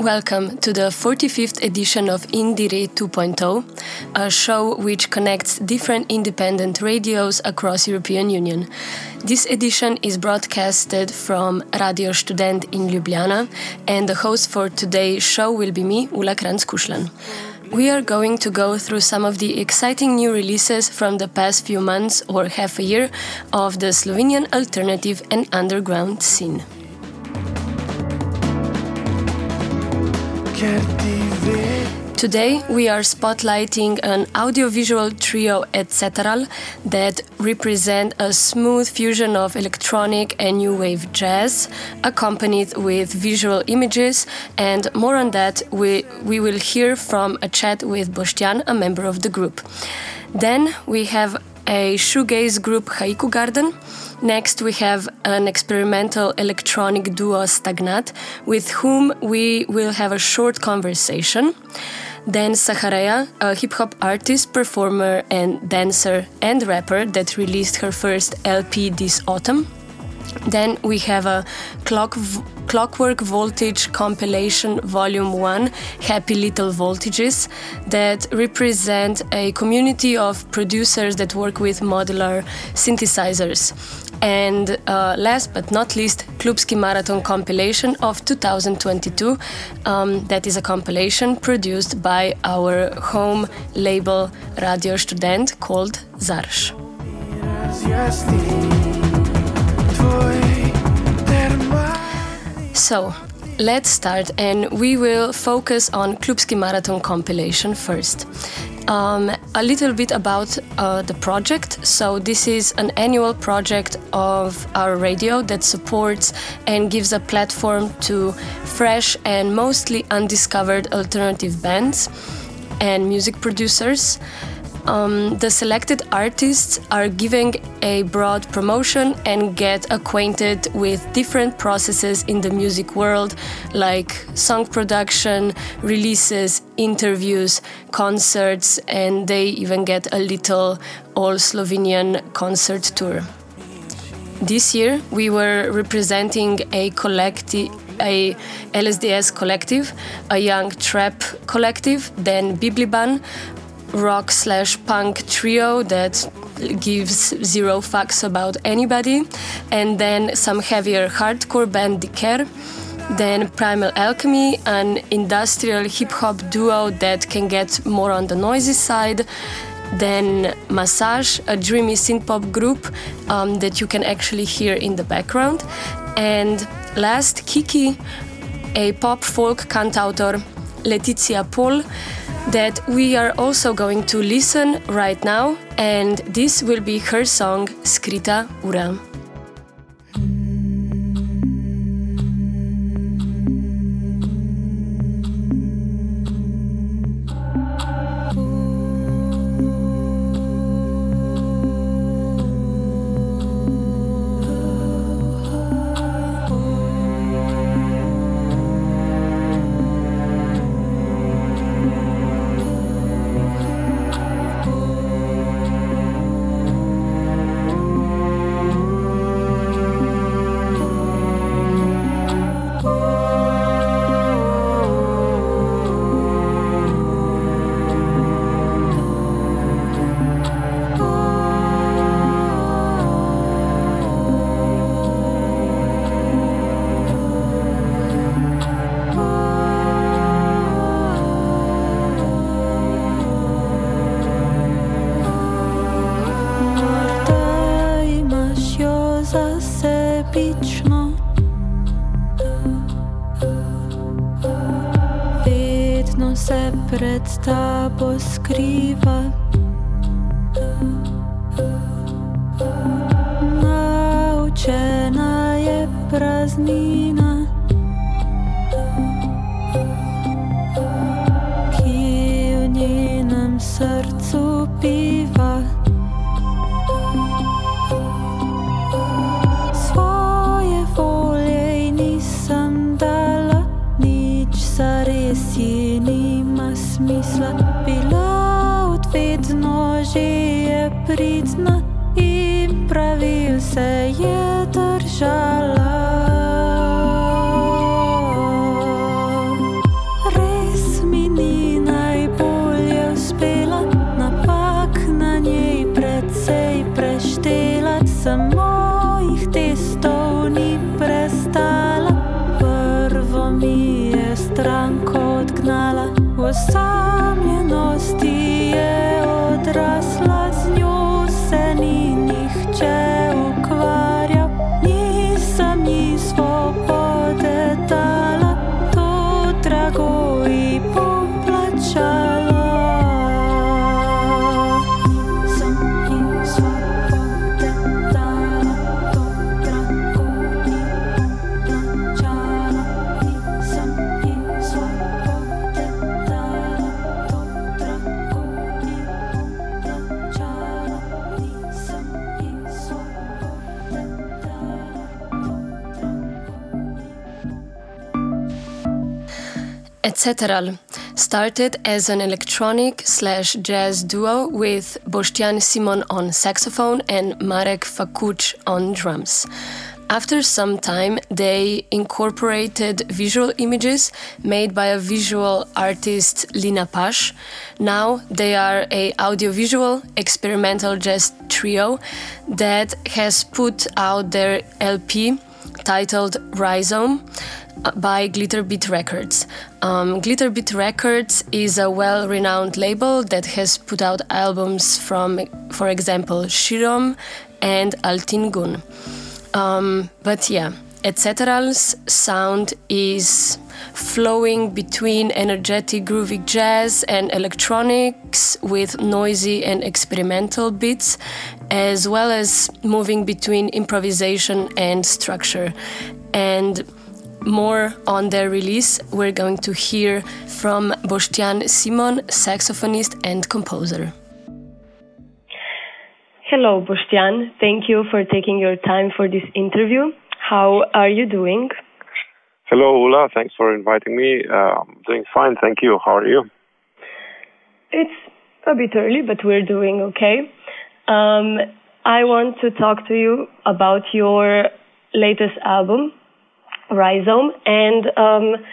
Welcome to the 45th edition of Indire 2.0, a show which connects different independent radios across European Union. This edition is broadcasted from Radio Student in Ljubljana, and the host for today's show will be me, Ula Kranz-Kushlan. We are going to go through some of the exciting new releases from the past few months or half a year of the Slovenian alternative and underground scene. Today we are spotlighting an audiovisual trio etc. that represent a smooth fusion of electronic and new wave jazz, accompanied with visual images, and more on that we, we will hear from a chat with Boštjan, a member of the group. Then we have a shoegaze group Haiku Garden Next, we have an experimental electronic duo Stagnat, with whom we will have a short conversation. Then Sahareya, a hip hop artist, performer, and dancer and rapper that released her first LP this autumn. Then we have a clock Clockwork Voltage compilation volume 1 Happy Little Voltages that represent a community of producers that work with modular synthesizers. And uh, last but not least, Klubski Marathon compilation of 2022. Um, that is a compilation produced by our home label Radio Student called ZARŠ. So, let's start and we will focus on Klubski Marathon compilation first. Um, a little bit about uh, the project. So, this is an annual project of our radio that supports and gives a platform to fresh and mostly undiscovered alternative bands and music producers. Um, the selected artists are giving a broad promotion and get acquainted with different processes in the music world, like song production, releases, interviews, concerts, and they even get a little all Slovenian concert tour. This year, we were representing a collective a LSDS collective, a young trap collective, then Bibliban, rock slash punk trio that gives zero fucks about anybody, and then some heavier hardcore band Diker. Then Primal Alchemy, an industrial hip hop duo that can get more on the noisy side. Then Massage, a dreamy synth pop group um, that you can actually hear in the background. And last, Kiki, a pop folk cantautor, Letizia Paul, that we are also going to listen right now, and this will be her song Skrita Ura. shine. Etc. started as an electronic slash jazz duo with Boštjan Simon on saxophone and Marek Fakuch on drums. After some time, they incorporated visual images made by a visual artist Lina Pash. Now they are a audiovisual experimental jazz trio that has put out their LP titled Rhizome by Glitterbeat Records. Um, Glitterbeat Records is a well renowned label that has put out albums from, for example, Širom and Altın Gün. Um, but yeah, Etcetera's sound is flowing between energetic groovy jazz and electronics with noisy and experimental beats, as well as moving between improvisation and structure. And more on their release, we're going to hear from Boštjan Simon, saxophonist and composer. Hello, Boštjan. Thank you for taking your time for this interview. How are you doing? Hello, Ula. Thanks for inviting me. Uh, I'm doing fine, thank you. How are you? It's a bit early, but we're doing okay. Um, I want to talk to you about your latest album, Rhizome, and um,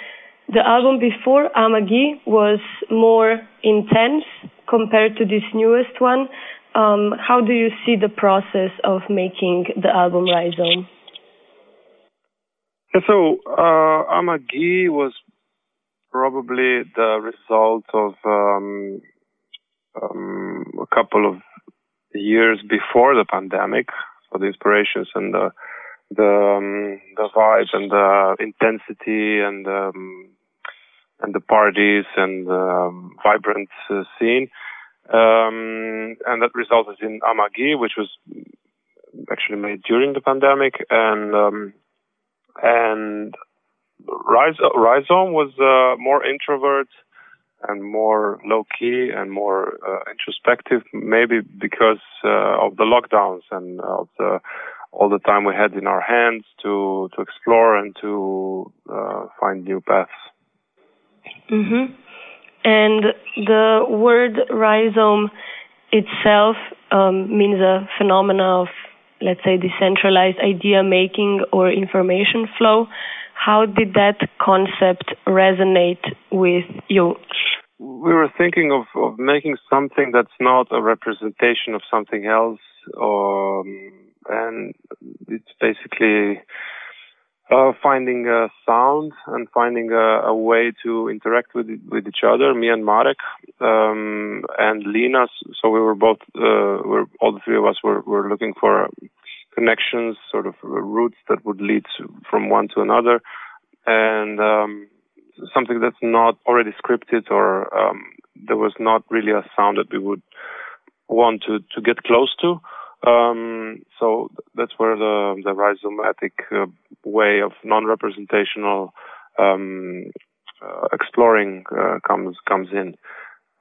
the album before Amagi was more intense compared to this newest one. Um, how do you see the process of making the album Rhizome? So uh, Amagi was probably the result of um, um, a couple of years before the pandemic. So the inspirations and the the um, the vibe and the intensity and um, and the parties and the um, vibrant uh, scene, um, and that resulted in Amagi, which was actually made during the pandemic, and um, and Rhizome was uh, more introvert and more low key and more uh, introspective, maybe because uh, of the lockdowns and of the all the time we had in our hands to to explore and to uh, find new paths. Mm-hmm. And the word rhizome itself um, means a phenomena of, let's say, decentralized idea making or information flow. How did that concept resonate with you? We were thinking of, of making something that's not a representation of something else um, and it's basically uh, finding a sound and finding a, a, way to interact with with each other. Me and Marek um, and Lina. So we were both, uh, we're, all the three of us were, were looking for connections, sort of routes that would lead from one to another, and um, something that's not already scripted or um, there was not really a sound that we would want to to get close to Um, so that's where the the rhizomatic uh, way of non-representational um, uh, exploring uh, comes comes in.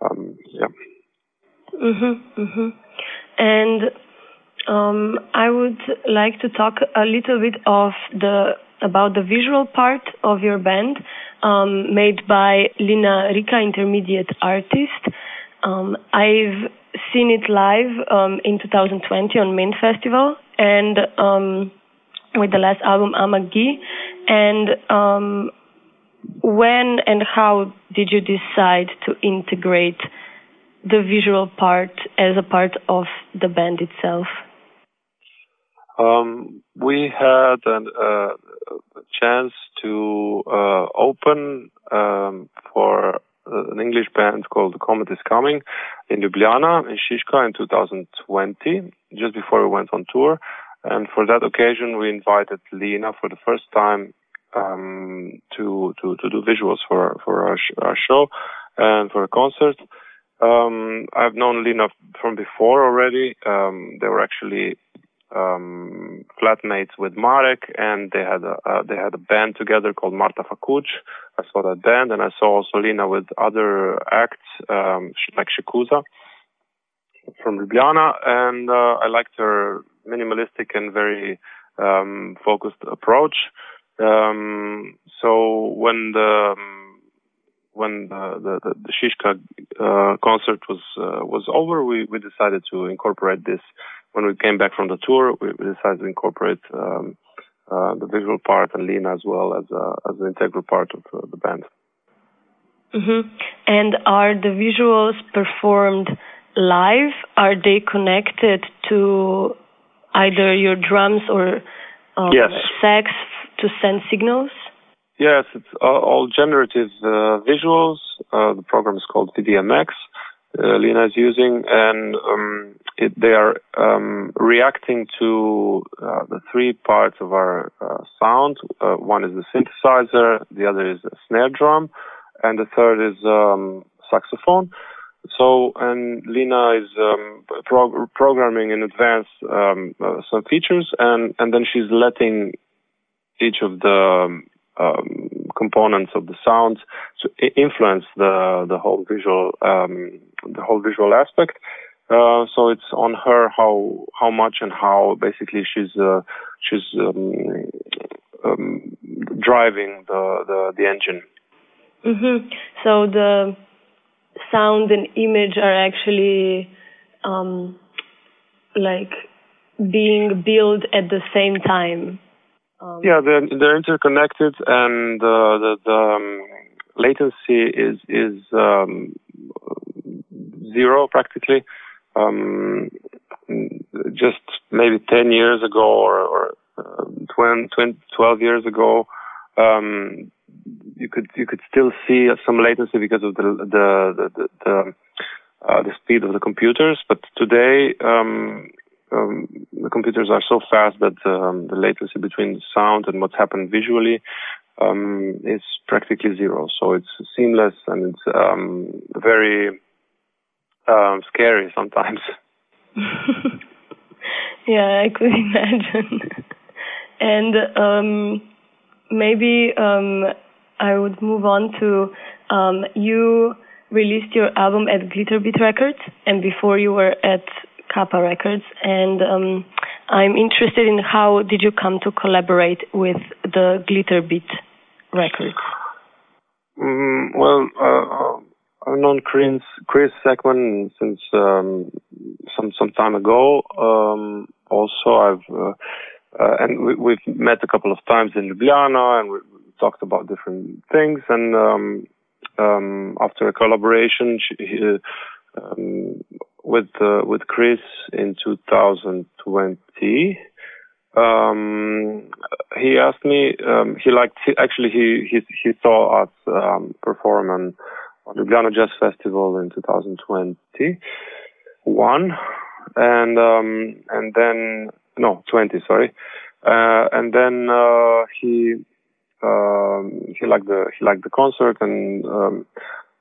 Um, yeah. Mhm. Mhm. And um, I would like to talk a little bit of the about the visual part of your band, um, made by Lina Rika, intermediate artist. Um, I've seen it live um, in 2020 on Main Festival and um, with the last album Amagi. And um, when and how did you decide to integrate the visual part as a part of the band itself? Um, we had uh, a chance to uh, open um, for uh, an English band called The Comet is Coming in Ljubljana, in Šiška in 2020, just before we went on tour. And for that occasion, we invited Lina for the first time um, to, to, to do visuals for, for our, sh- our show and for a concert. Um, I've known Lina from before already. Um, they were actually um, flatmates with Marek, and they had a uh, they had a band together called Marta Fakuc. I saw that band, and I saw also Lina with other acts um, like Shikuza from Ljubljana, and uh, I liked her minimalistic and very um, focused approach. Um, so when the um, when the the, the Šiška uh, concert was uh, was over, we, we decided to incorporate this when we came back from the tour, we, decided to incorporate um, uh, the visual part and Lina as well as a, as an integral part of uh, the band. Mm-hmm. And are the visuals performed live? Are they connected to either your drums or um, yes. sax to send signals? Yes, it's all, all generative uh, visuals. Uh, the program is called VDMX. Uh, Lina is using, and um, it, they are um, reacting to uh, the three parts of our uh, sound. Uh, one is the synthesizer, the other is a snare drum, and the third is um, saxophone. So, and Lina is um, prog- programming in advance um, uh, some features, and, and then she's letting each of the um, components of the sounds to influence the the whole visual um, the whole visual aspect. Uh, so it's on her how how much and how basically she's uh, she's um, um, driving the, the the engine. Mm-hmm. So the sound and image are actually um, like being built at the same time. Um, yeah, they're they're interconnected, and uh, the the um, latency is is um, zero practically. Um, just maybe 10 years ago or, or uh, 20, 20, 12 years ago, um, you could you could still see some latency because of the the the, the, uh, the speed of the computers. But today, um, the computers are so fast that um, the latency between the sound and what's happened visually um, is practically zero. So it's seamless and it's um, very um, scary sometimes. yeah, I could imagine. and um, maybe I would move on to you released your album at Glitterbeat Records, and before you were at Kapa Records. And um, I'm interested in how did you come to collaborate with the Glitterbeat Records? Mm, well, uh, I've known Chris, Chris since um, some some time ago. Um, also, I've uh, uh, and we, have met a couple of times in Ljubljana, and we, we talked about different things. And um, um after a collaboration she, um, with uh, with Chris in 2020. Um, he asked me. Um, he liked. He, actually, he he he saw us um, perform on Ljubljana Jazz Festival in 2021, and um, and then no 20, sorry, uh, and then uh, he um, he liked the he liked the concert, and um,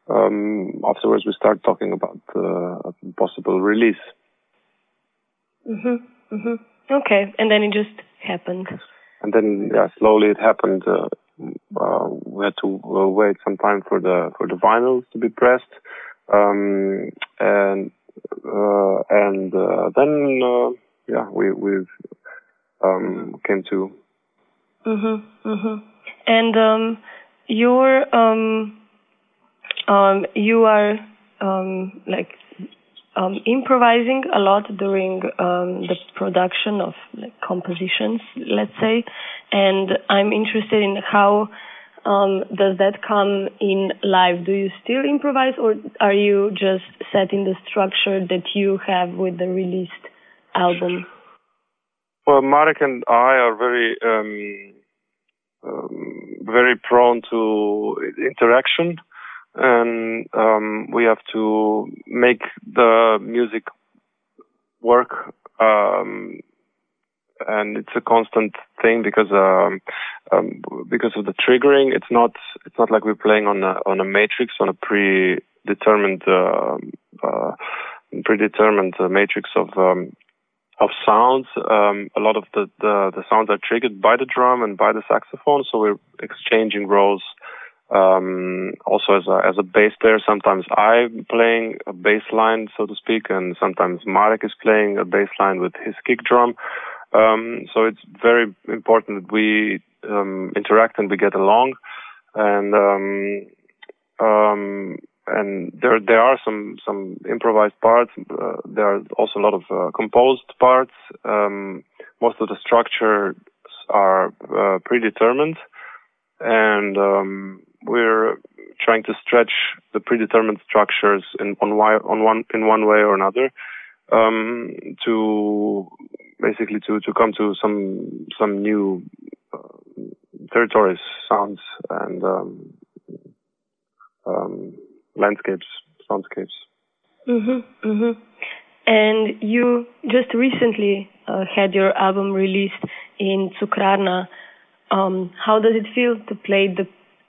um, afterwards we start talking about uh, a possible release. Mhm. Mhm. Okay, and then it just happened. And then, yeah, slowly it happened. Uh, uh, we had to uh, wait some time for the for the vinyls to be pressed, um, and uh, and uh, then uh, yeah, we we um, came to. Mhm. Mhm. And um, your um, um, you are um, like um, improvising a lot during um, the production of like, compositions, let's say, and I'm interested in how um, does that come in live? Do you still improvise, or are you just setting the structure that you have with the released album? Well, Marek and I are very um, um, very prone to interaction and um, we have to make the music work um, and it's a constant thing because um, um, because of the triggering. It's not it's not like we're playing on a on a matrix on a predetermined uh, uh, predetermined matrix of um, of sounds. Um, a lot of the, the the sounds are triggered by the drum and by the saxophone so we're exchanging roles um, also as a as a bass player, sometimes I'm playing a bass line, so to speak, and sometimes Marek is playing a bass line with his kick drum. Um, so it's very important that we um, interact and we get along. And um, um, and there there are some some improvised parts. Uh, there are also a lot of uh, composed parts. Um, most of the structures are uh, predetermined, and um, we're trying to stretch the predetermined structures in on, on one in one way or another um, to basically to, to come to some some new uh, territories, sounds, and um, um, landscapes, soundscapes. Mhm, mhm. And you just recently uh, had your album released in Cukrarna. Um, how does it feel to play the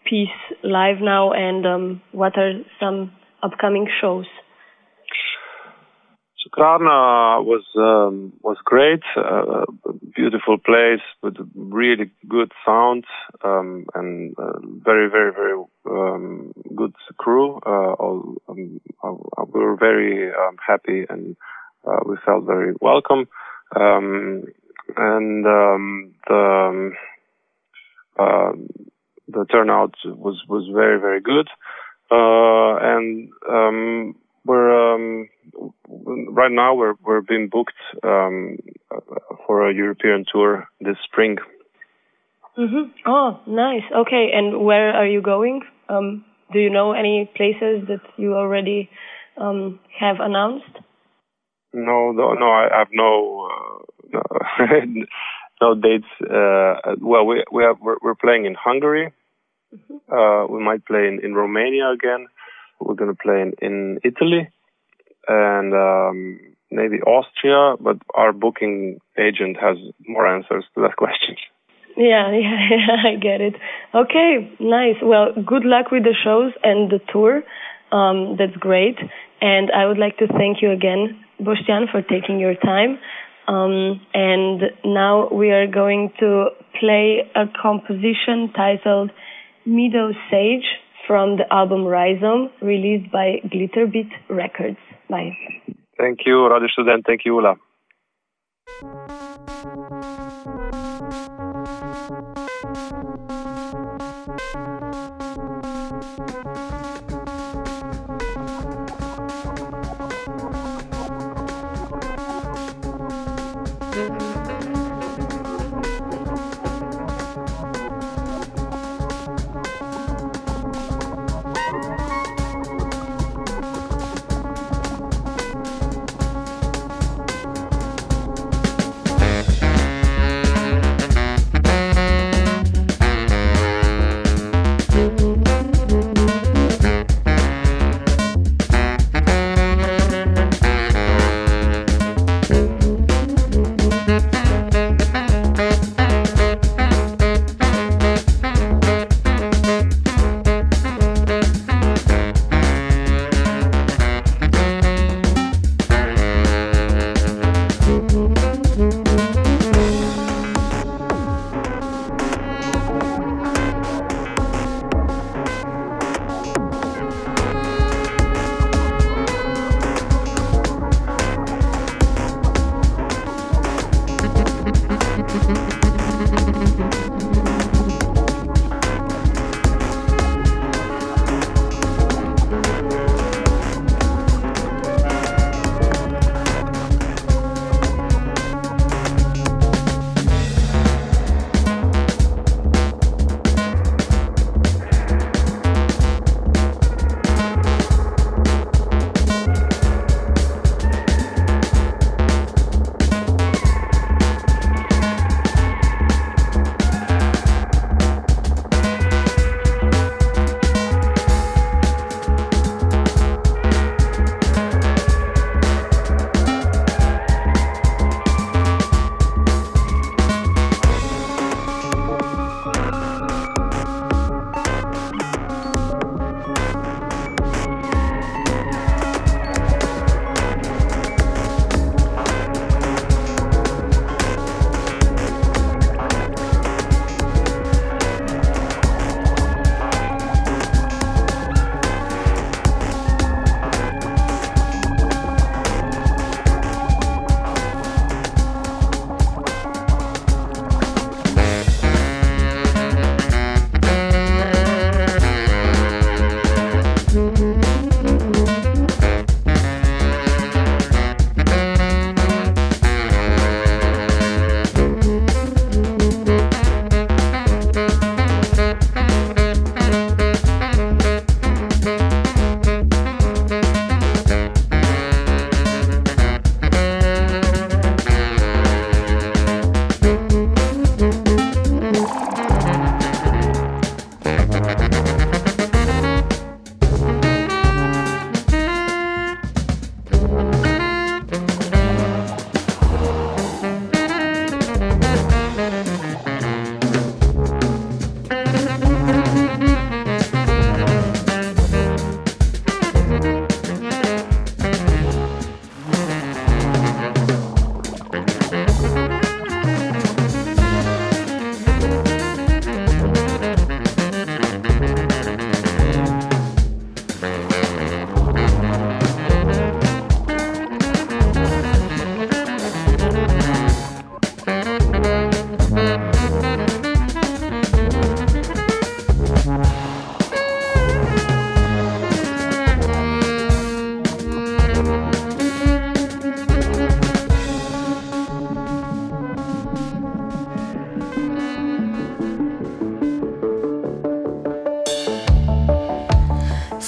piece live now, and um, what are some upcoming shows? Cukrarna was um, was great, uh, beautiful place with really good sound um, and uh, very very very um, good crew. Uh, all, um, we were very um, happy and uh, we felt very welcome. Um, and the uh, the turnout was was very very good, uh, and um, we're um, right now we're we're being booked um, for a European tour this spring. Mm-hmm. Oh, nice. Okay, and where are you going? Um, do you know any places that you already um, have announced? No, no, no. I have no uh, no, no, dates. Uh, well, we we have we're, we're playing in Hungary Mm-hmm. Uh, we might play in, in Romania again. We're going to play in, in Italy and um, maybe Austria, but our booking agent has more answers to that question. Yeah, yeah, yeah, I get it. Okay, nice. Well, good luck with the shows and the tour. Um, that's great. And I would like to thank you again, Boštjan, for taking your time. Um, and now we are going to play a composition titled Meadow Sage from the album Rhizome, released by Glitterbeat Records. Bye. Thank you, Radio Student. Thank you, Ula.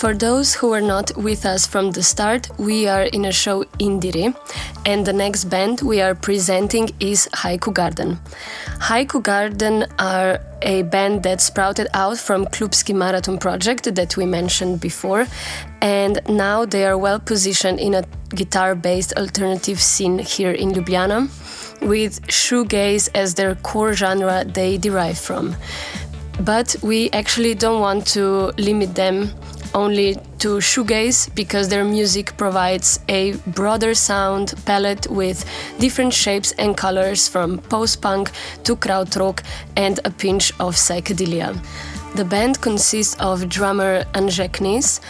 For those who are not with us from the start, we are in a show Indire, and the next band we are presenting is Haiku Garden. Haiku Garden are a band that sprouted out from Klubski Marathon project that we mentioned before, and now they are well positioned in a guitar based alternative scene here in Ljubljana, with shoegaze as their core genre they derive from. But we actually don't want to limit them only to shoegaze because their music provides a broader sound palette with different shapes and colors from post-punk to krautrock and a pinch of psychedelia. The band consists of drummer Anže Knis,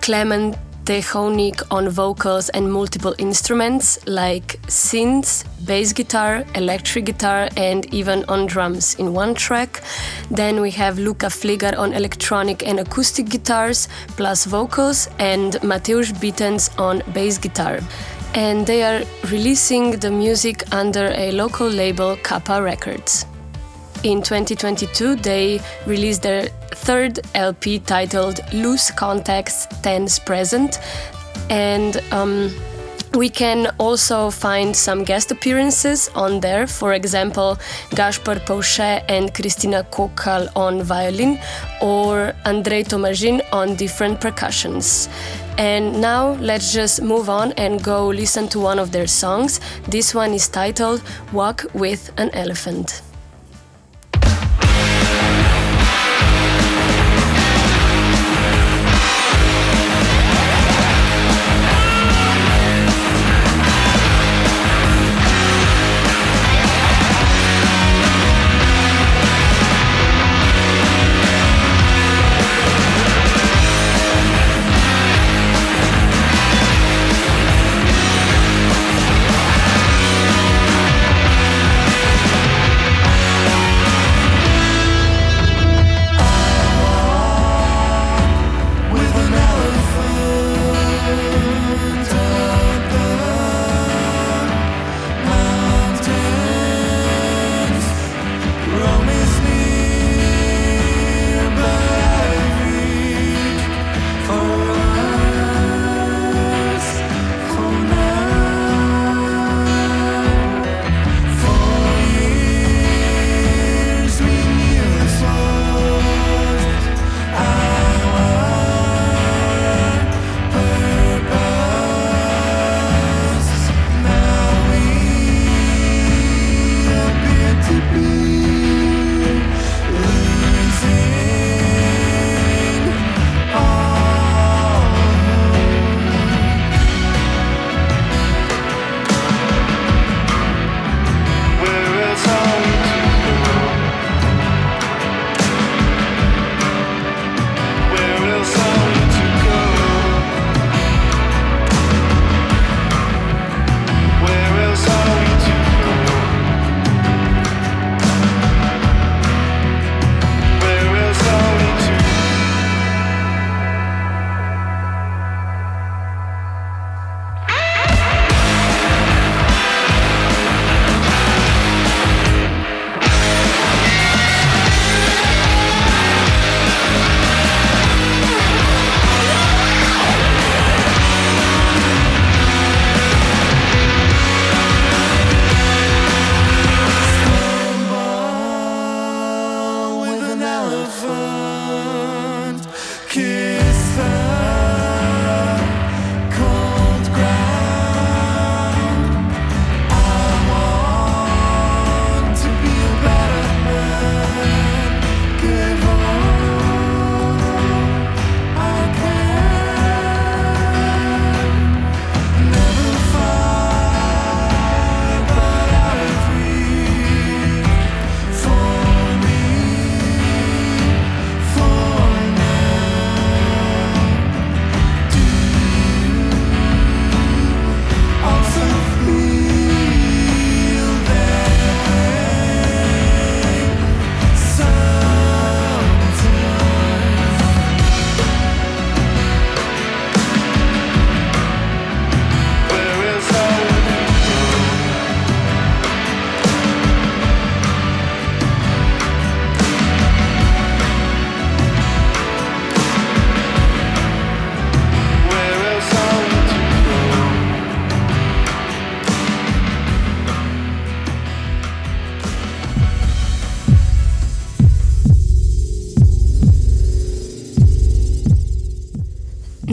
Clement Tehonik on vocals and multiple instruments like synths, bass guitar, electric guitar, and even on drums in one track. Then we have Luca Fligar on electronic and acoustic guitars, plus vocals, and Mateusz Bitens on bass guitar. And they are releasing the music under a local label, Kapa Records. In 2022, they released their third LP titled Loose Contacts Tense Present, and um, we can also find some guest appearances on there. For example, Gaspar Pauchet and Christina Kokal on violin, or Andrei Tomajin on different percussions. And now let's just move on and go listen to one of their songs. This one is titled Walk with an Elephant.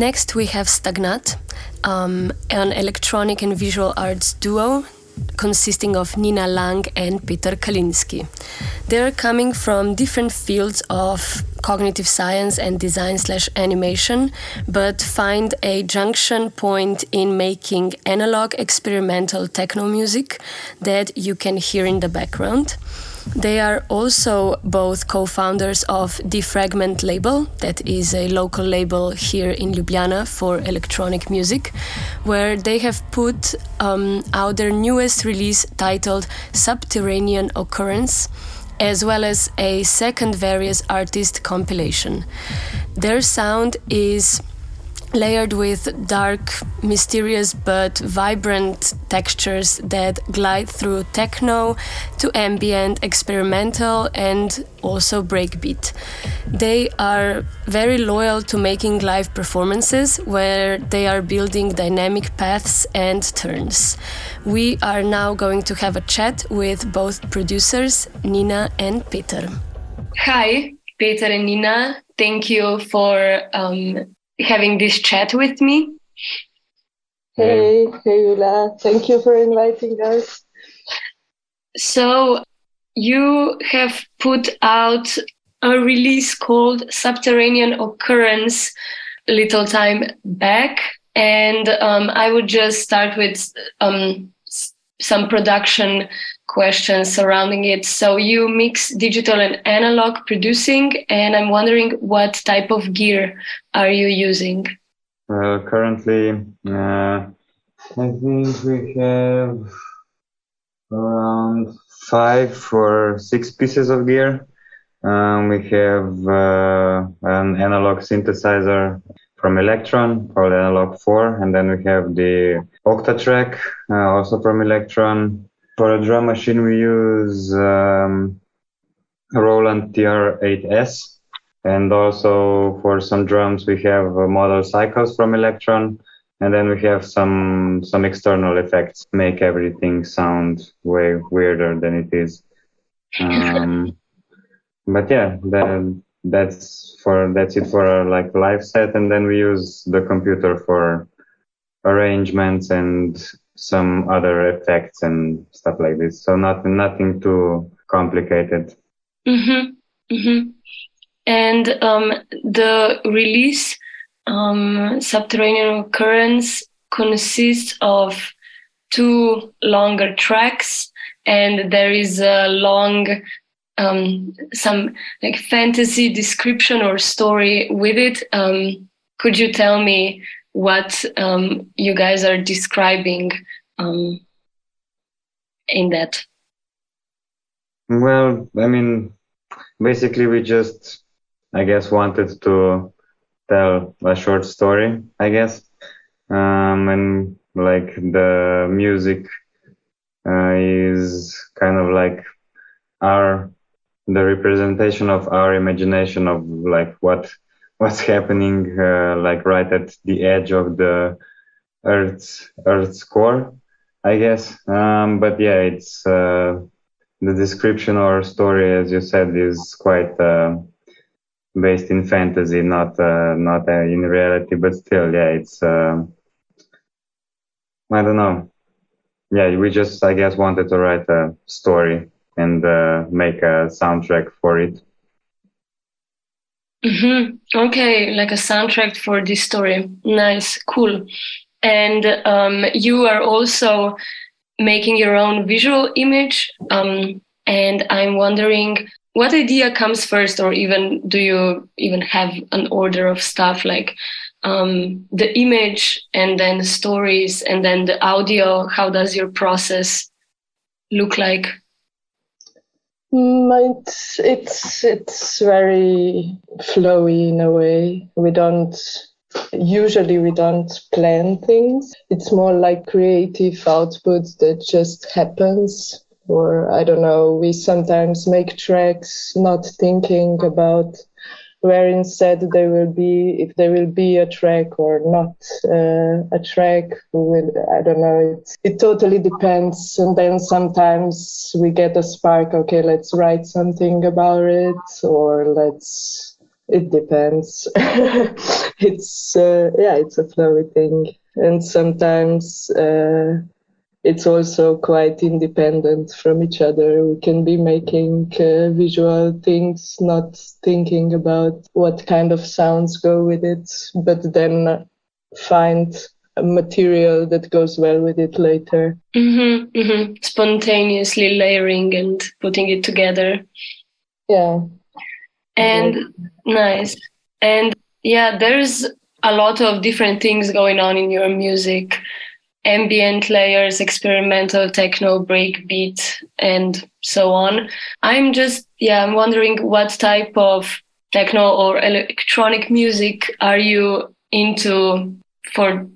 Next, we have Stagnat, um, an electronic and visual arts duo consisting of Nina Lang and Peter Kalinski. They're coming from different fields of cognitive science and design slash animation, but find a junction point in making analog experimental techno music that you can hear in the background. They are also both co founders of Defragment Label, that is a local label here in Ljubljana for electronic music, where they have put um, out their newest release titled Subterranean Occurrence as well as a second various artist compilation. Their sound is layered with dark, mysterious but vibrant textures that glide through techno to ambient, experimental, and also breakbeat. They are very loyal to making live performances where they are building dynamic paths and turns. We are now going to have a chat with both producers, Nina and Peter. Hi, Peter and Nina. Thank you for um, having this chat with me. Hey, hey, Ula. Thank you for inviting us. So, you have put out a release called Subterranean Occurrence a little time back. And um, I would just start with um, some production questions surrounding it. So you mix digital and analog producing, and I'm wondering what type of gear are you using? Uh, currently, uh, I think we have around five or six pieces of gear. Um, we have uh, an analog synthesizer from Elektron called Analog 4, and then we have the Octatrack, uh, also from Elektron. For a drum machine, we use um, Roland TR8S, and also for some drums, we have model cycles from Elektron. and then we have some some external effects make everything sound way weirder than it is. Um, but yeah, then that's for that's it for our like live set, and then we use the computer for arrangements and some other effects and stuff like this. So not nothing too complicated. Mm-hmm. Mm-hmm. And um, the release um, Subterranean currents consists of two longer tracks, and there is a long um, some like fantasy description or story with it. Um, could you tell me what um, you guys are describing um, in that? Well, I mean, basically, we just, I guess, wanted to tell a short story, I guess, um, and like the music uh, is kind of like our the representation of our imagination of like what what's happening uh, like right at the edge of the earth's earth's core i guess. Um, but yeah it's uh, the description or story as you said is quite uh, based in fantasy not uh, not uh, in reality. But still yeah it's uh, i don't know. Yeah we just i guess wanted to write a story and make a soundtrack for it. Mm-hmm. Okay, like a soundtrack for this story. Nice, cool. And um, you are also making your own visual image. Um, and I'm wondering what idea comes first, or even do you even have an order of stuff like um, the image and then stories and then the audio? How does your process look like? Mm, it's it's it's very flowy in a way. We don't usually we don't plan things. It's more like creative output that just happens. Or I don't know. We sometimes make tracks not thinking about where instead there will be if there will be a track or not uh, a track will, i don't know it, it totally depends and then sometimes we get a spark okay let's write something about it or let's it depends. it's uh, yeah, it's a flowy thing, and sometimes uh, it's also quite independent from each other. We can be making uh, visual things, not thinking about what kind of sounds go with it, but then find a material that goes well with it later. Mm-hmm, mm-hmm. Spontaneously layering and putting it together. Yeah. And nice. And yeah, there's a lot of different things going on in your music ambient layers, experimental techno, breakbeat, and so on. I'm just, yeah, I'm wondering what type of techno or electronic music are you into for,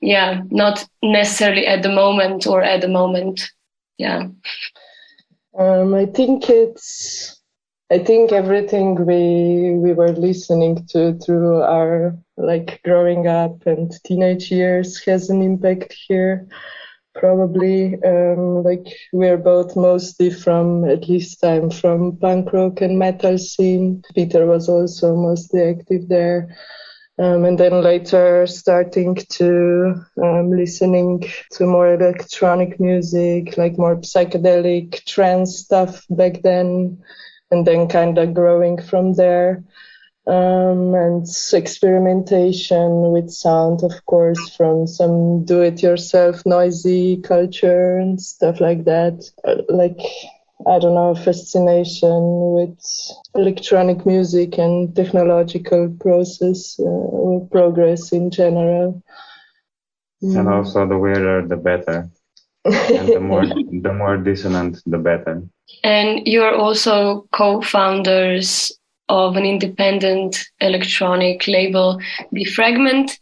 yeah, not necessarily at the moment or at the moment. Yeah. Um, I think it's I think everything we we were listening to through our like growing up and teenage years has an impact here. Probably um, like we're both mostly from at least I'm from punk rock and metal scene. Peter was also mostly active there. Um, and then later starting to um, listening to more electronic music, like more psychedelic trance stuff back then and then kind of growing from there. Um, and experimentation with sound, of course, from some do it yourself noisy culture and stuff like that. Uh, like, I don't know, fascination with electronic music and technological process uh, with progress in general. And mm. also, the weirder, the better. and the more, the more dissonant, the better. And you're also co founders of an independent electronic label, Defragment,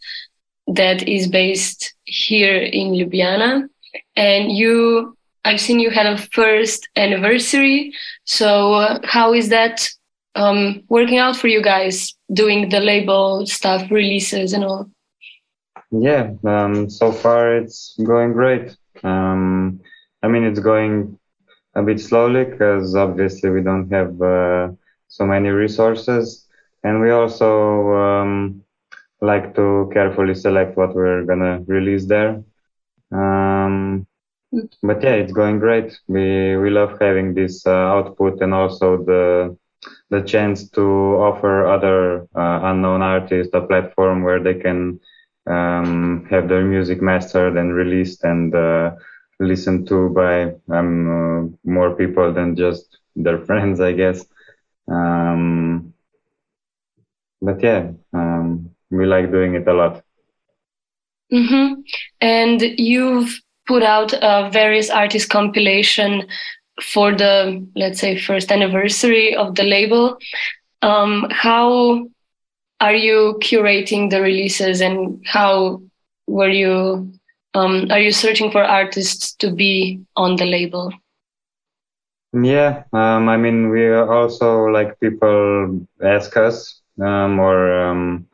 that is based here in Ljubljana. And you, I've seen you had a first anniversary. So, uh, how is that um, working out for you guys, doing the label stuff, releases, and all? Yeah, um, so far it's going great. Um, I mean, it's going a bit slowly because obviously we don't have uh, so many resources. And we also um, like to carefully select what we're gonna release there. Um, but yeah it's going great. We we love having this uh, output and also the the chance to offer other uh, unknown artists a platform where they can um, have their music mastered and released and uh, listened to by um, uh, more people than just their friends, I guess. Um, but yeah, um, we like doing it a lot. Mm-hmm. And you've put out a various artist compilation for the, let's say, first anniversary of the label. Um, how are you curating the releases and how were you um, are you searching for artists to be on the label? Yeah, um, I mean, we also like people ask us um, or um,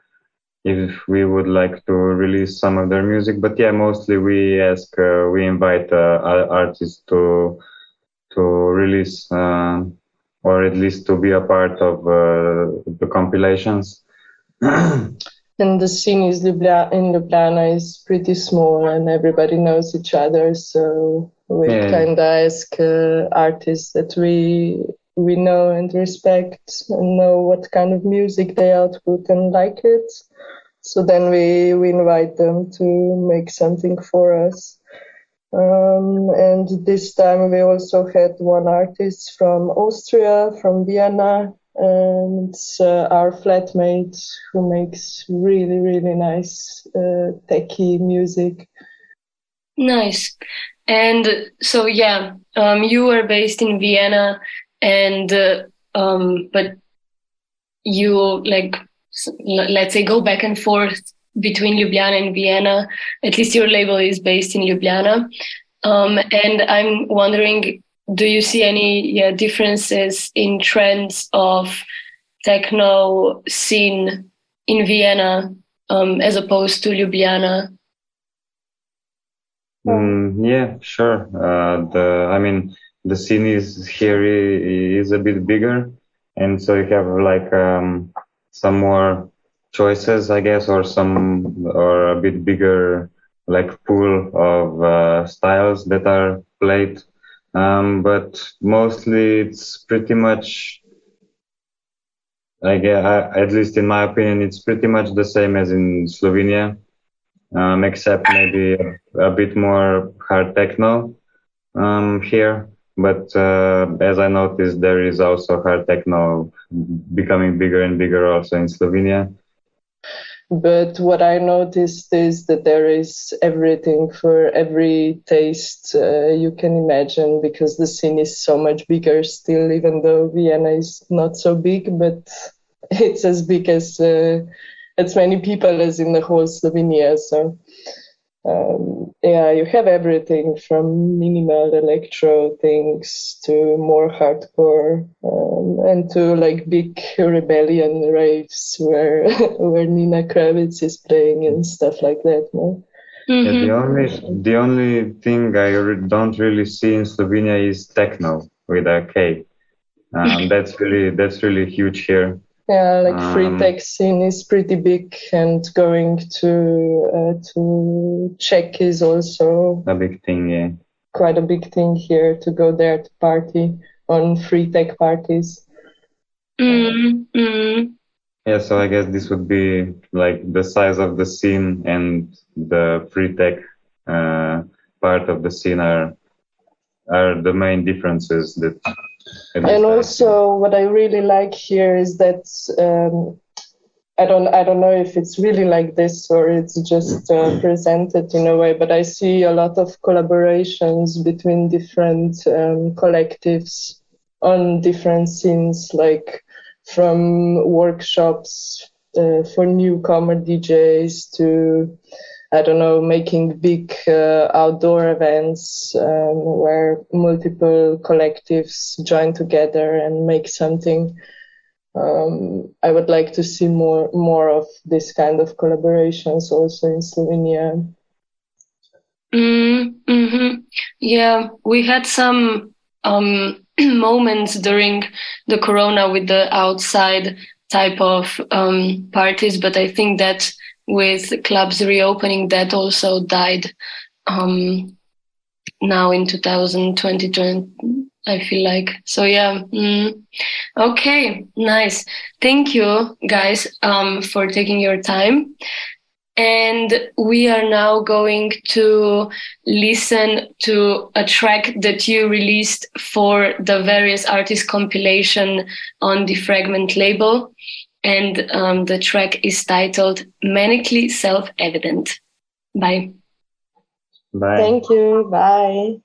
if we would like to release some of their music. But yeah, mostly we ask, uh, we invite uh, artists to to release uh, or at least to be a part of uh, the compilations. and the scene is Ljubljana, in Ljubljana is pretty small and everybody knows each other. So we yeah. kind of ask uh, artists that we we know and respect and know what kind of music they output and like it. So then we, we invite them to make something for us. Um, and this time we also had one artist from Austria, from Vienna, and uh, our flatmate who makes really really nice uh, techie music nice and so yeah um, you are based in vienna and uh, um, but you like let's say go back and forth between ljubljana and vienna at least your label is based in ljubljana um, and i'm wondering do you see any yeah, differences in trends of techno scene in Vienna um, as opposed to Ljubljana? Mm, yeah, sure. Uh, the I mean, the scene is here is a bit bigger, and so you have like um, some more choices, I guess, or some or a bit bigger like pool of uh, styles that are played. Um, but mostly it's pretty much like uh, at least in my opinion, it's pretty much the same as in Slovenia, um, except maybe a, bit more hard techno um, here. But uh, as I noticed, there is also hard techno becoming bigger and bigger also in Slovenia. But what I noticed is that there is everything for every taste uh, you can imagine because the scene is so much bigger still, even though Vienna is not so big, but it's as big as uh, as many people as in the whole Slovenia. So um, yeah, you have everything from minimal electro things to more hardcore um, and to like big rebellion raves where where Nina Kraviz is playing and stuff like that. No? Mm-hmm. Yeah, the only the only thing I don't really see in Slovenia is techno with a K. Um, that's really that's really huge here. Yeah, like um, free tech scene is pretty big, and going to uh, to Czech is also a big thing. Yeah, quite a big thing here to go there to party on free tech parties. Mm-hmm. Yeah, so I guess this would be like the size of the scene and the free tech uh, part of the scene are are the main differences that and also what i really like here is that um, i don't i don't know if it's really like this or it's just uh, presented in a way but i see a lot of collaborations between different um, collectives on different scenes like from workshops uh, for newcomer djs to I don't know, making big uh, outdoor events um, where multiple collectives join together and make something. Um, I would like to see more more of this kind of collaborations also in Slovenia. Mm, hmm Yeah, we had some um, moments during the corona with the outside type of um, parties, but I think that with clubs reopening that also died um, now in 2020 i feel like. So yeah mm. okay nice. Thank you guys um, for taking your time. And we are now going to listen to a track that you released for the various artists compilation on the fragment label and um, the track is titled Manically Self Evident. Bye. Bye. Thank you. Bye.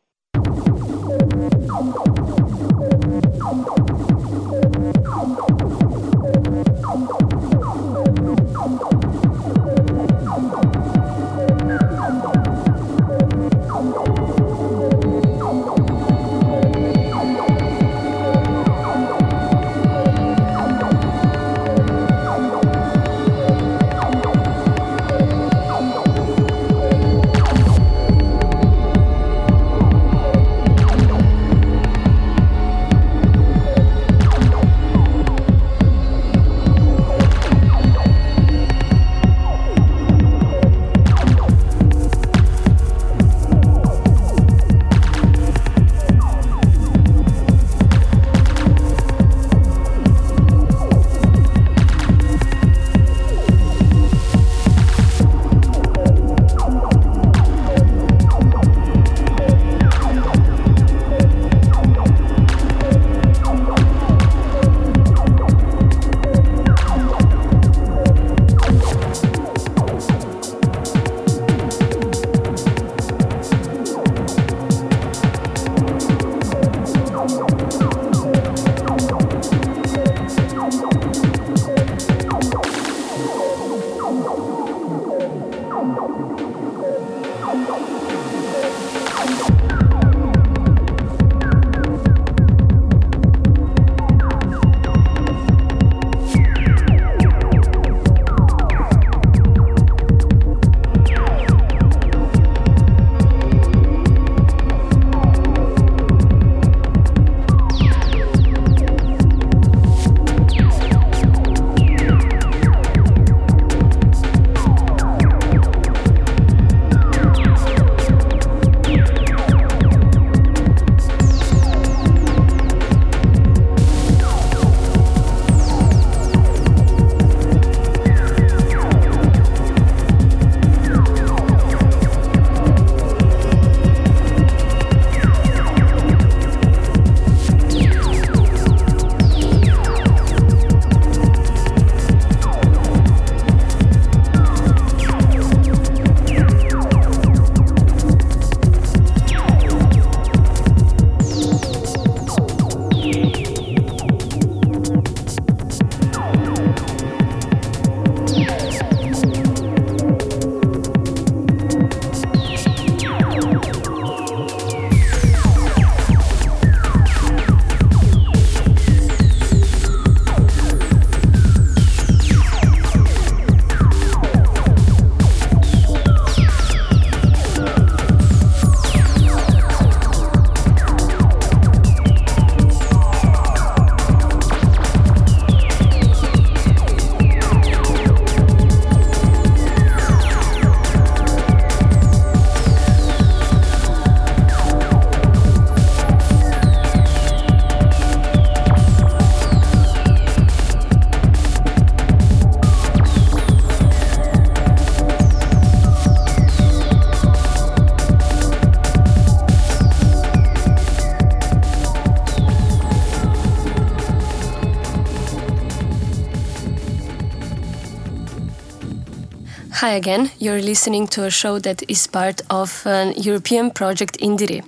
Hi again. You're listening to a show that is part of an European project Indire.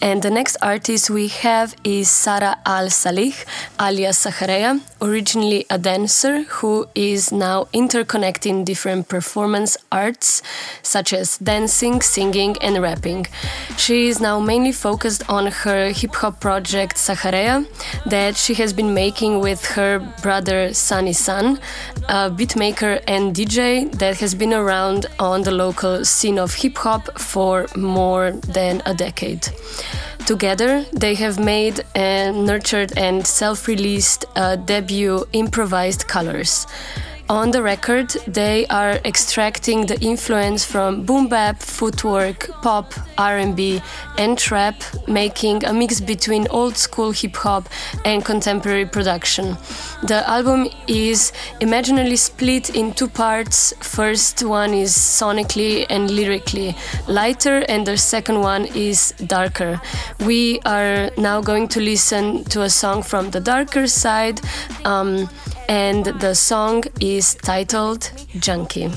And the next artist we have is Sara Al Salih, alias Sahareya, originally a dancer who is now interconnecting different performance arts such as dancing, singing, and rapping. She is now mainly focused on her hip hop project Sahareya that she has been making with her brother Sunny Sun, a beatmaker and DJ that has been around on the local scene of hip hop for more than a decade. Together, they have made and nurtured and self released a uh, debut improvised colors. On the record, they are extracting the influence from boom bap, footwork, pop, R&B, and trap, making a mix between old school hip hop and contemporary production. The album is imaginarily split in two parts. First one is sonically and lyrically lighter, and the second one is darker. We are now going to listen to a song from the darker side. Um, and the song is titled Junkie.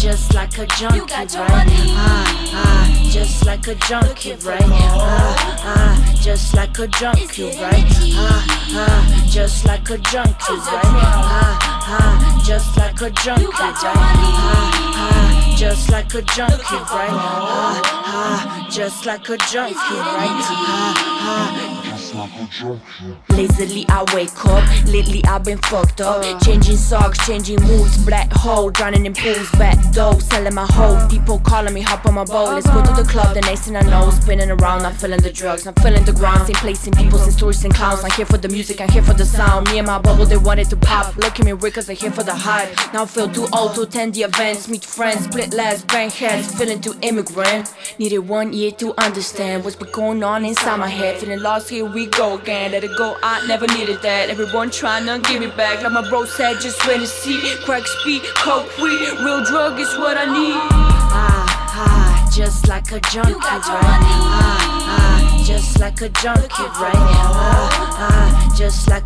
just like a junkie, right? Ah, ah, just like a junkie, right? Ah, ah, just like a junkie, right? Ah, ah, just like a junkie, right? Ah, ah, just like a junkie, right? Ah, ah, just like a junkie, right? Ah, ah, just like a junkie, right? Ah, ah. Lazily I wake up, lately I've been fucked up. Changing socks, changing moods, black hole, drowning in pools, back dough, selling my hoe. People calling me, hop on my boat, let's go to the club. The next thing I know, spinning around, I'm feeling the drugs, I'm feeling the ground, same place, same people, same stories and clowns. I'm here for the music, I'm here for the sound. Me and my bubble, they wanted to pop. Look at me weird, cause I'm here for the hype. Now I feel too old to attend the events, meet friends, split last, bang heads, feeling too immigrant. Needed one year to understand what's been going on inside my head, feeling lost, here we go again. Let it go, I never needed that. Everyone trying to give it back. Like my bro said, just wait and see. Crack speed, coke, weed, real drug is what I need. Ah, ah, just like a junkie, right? Ah, ah, just like a junkie, right? Ah, ah,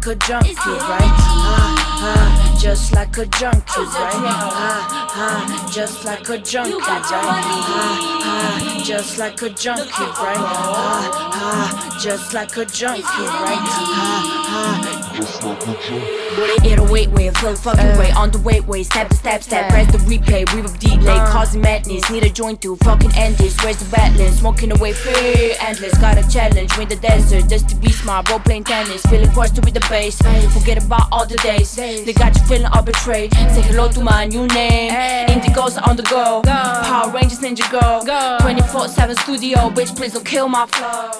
like a junkie, right? Ah, ah, just like a junkie, right? Ah, ah, just like a junkie, right? Ah, ah, just like a junkie, right? Ah, ah, just like a junkie, right? Ah, ah. It a wait way, flow fucking way, on the way way, step to step, step, press the replay, reverb delay, causing madness, need a joint to fucking end this. Where's the balance? Smoking away fear, endless, got a challenge, win the desert, just to be smart, role playing tennis, feeling crushed with the bass, forget about all the days, they got you feeling arbitrary. Say hello to my new name, Indigo's on the go, Power Rangers Ninja Go, 24/7 studio, bitch, please don't kill my flow.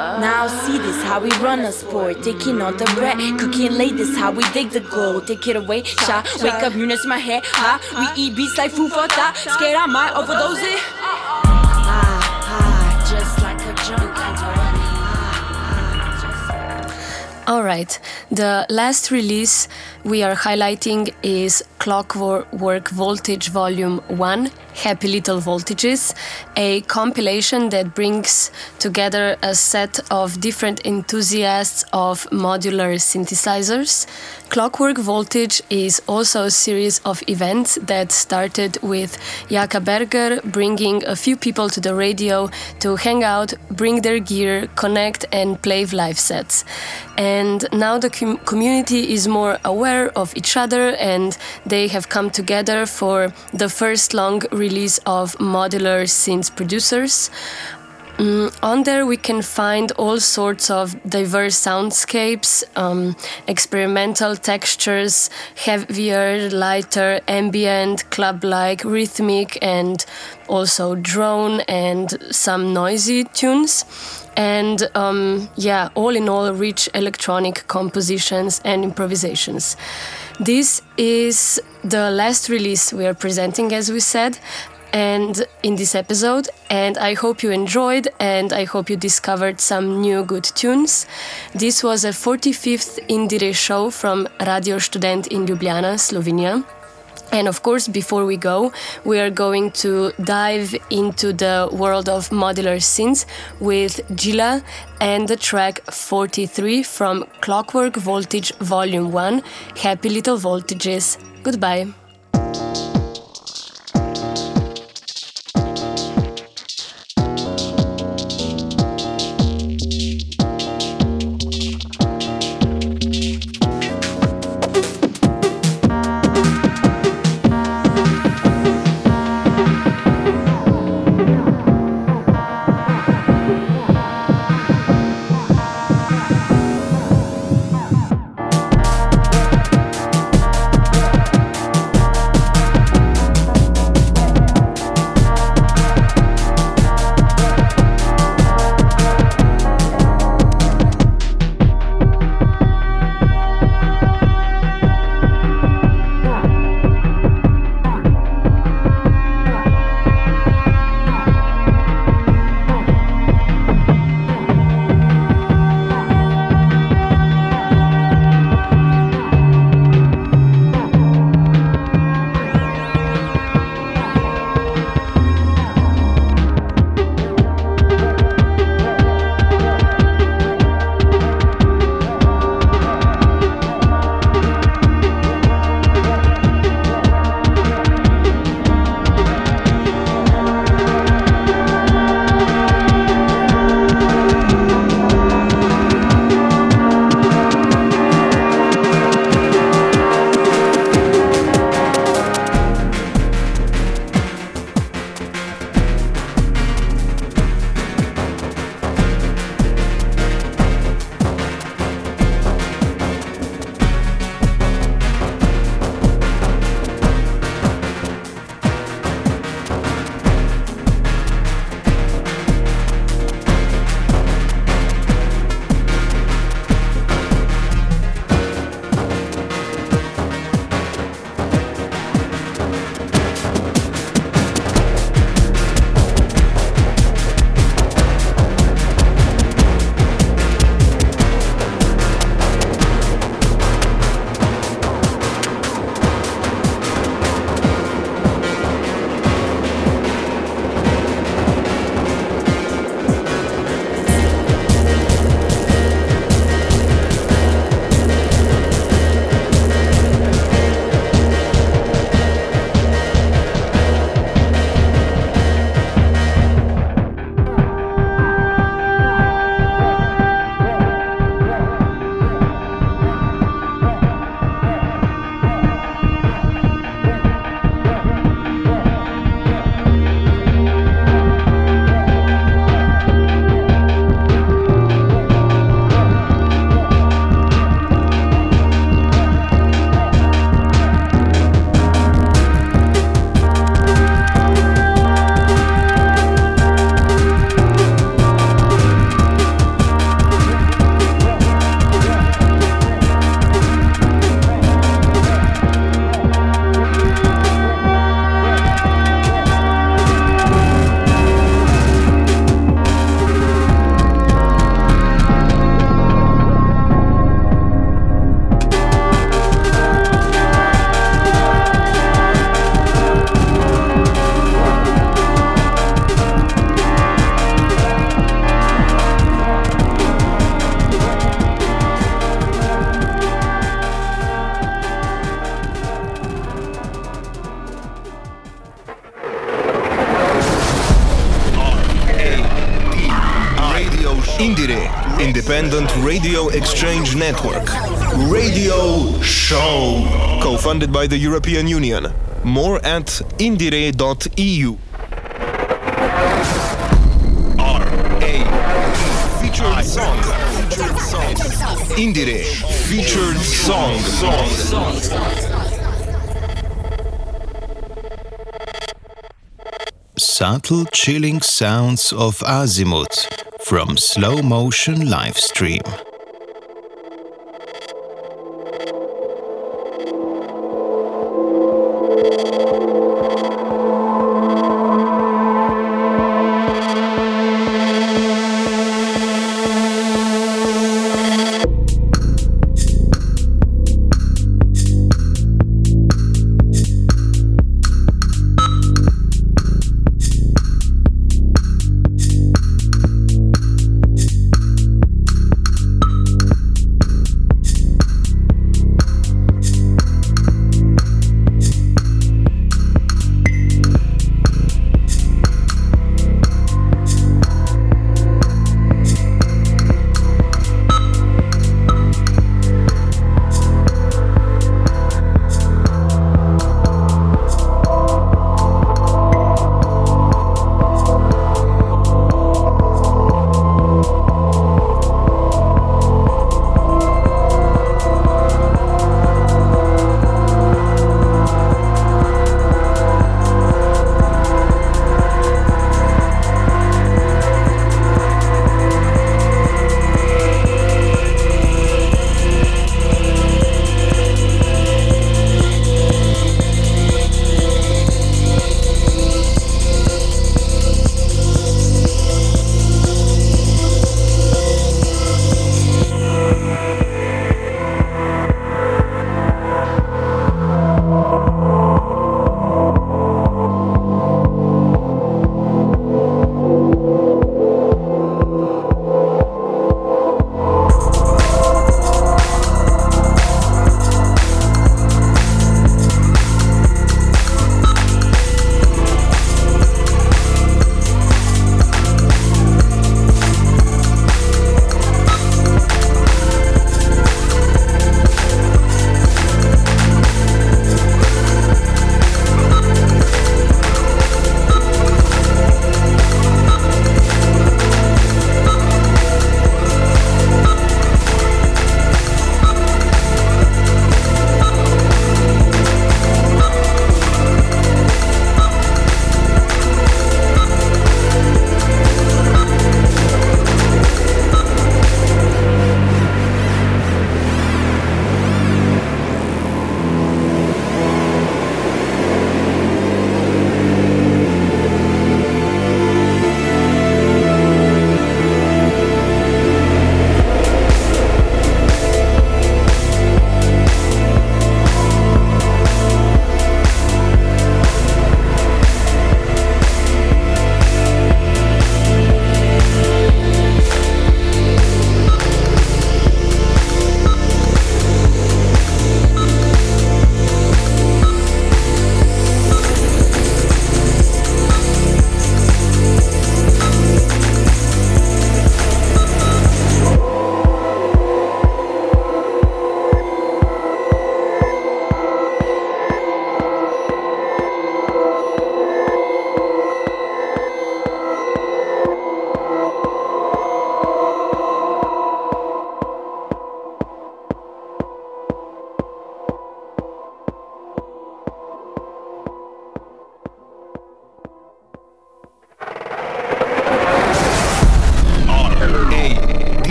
Now see this how we run a sport, taking all the bread, cooking late. This how we dig the gold. Take it away, shot. Wake up, units in my head. Ha, we eat beats like food for thought. Scared I might overdose it. Ah, ah, just like a junkie, right? All right, the last release we are highlighting is Clockwork Voltage Volume 1 Happy Little Voltages, a compilation that brings together a set of different enthusiasts of modular synthesizers. Clockwork Voltage is also a series of events that started with Jaka Berger bringing a few people to the radio to hang out, bring their gear, connect, and play live sets. And now the com- community is more aware of each other and they have come together for the first long release of modular synth producers. Mm, on there, we can find all sorts of diverse soundscapes, um, experimental textures, heavier, lighter, ambient, club like, rhythmic, and also drone and some noisy tunes. And um, yeah, all in all, rich electronic compositions and improvisations. This is the last release we are presenting, as we said, and in this episode and i hope you enjoyed and i hope you discovered some new good tunes this was a 45th indire show from radio student in ljubljana slovenia And of course, before we go, we are going to dive into the world of modular synths with Gila and the track 43 from Clockwork Voltage Volume 1 Happy Little Voltages. Goodbye. Network. Radio Show. Co funded by the European Union. More at indire.eu. R A featured song. Featured song. Indire featured song. Subtle chilling sounds of Azimuth from Slow Motion Livestream. Indire,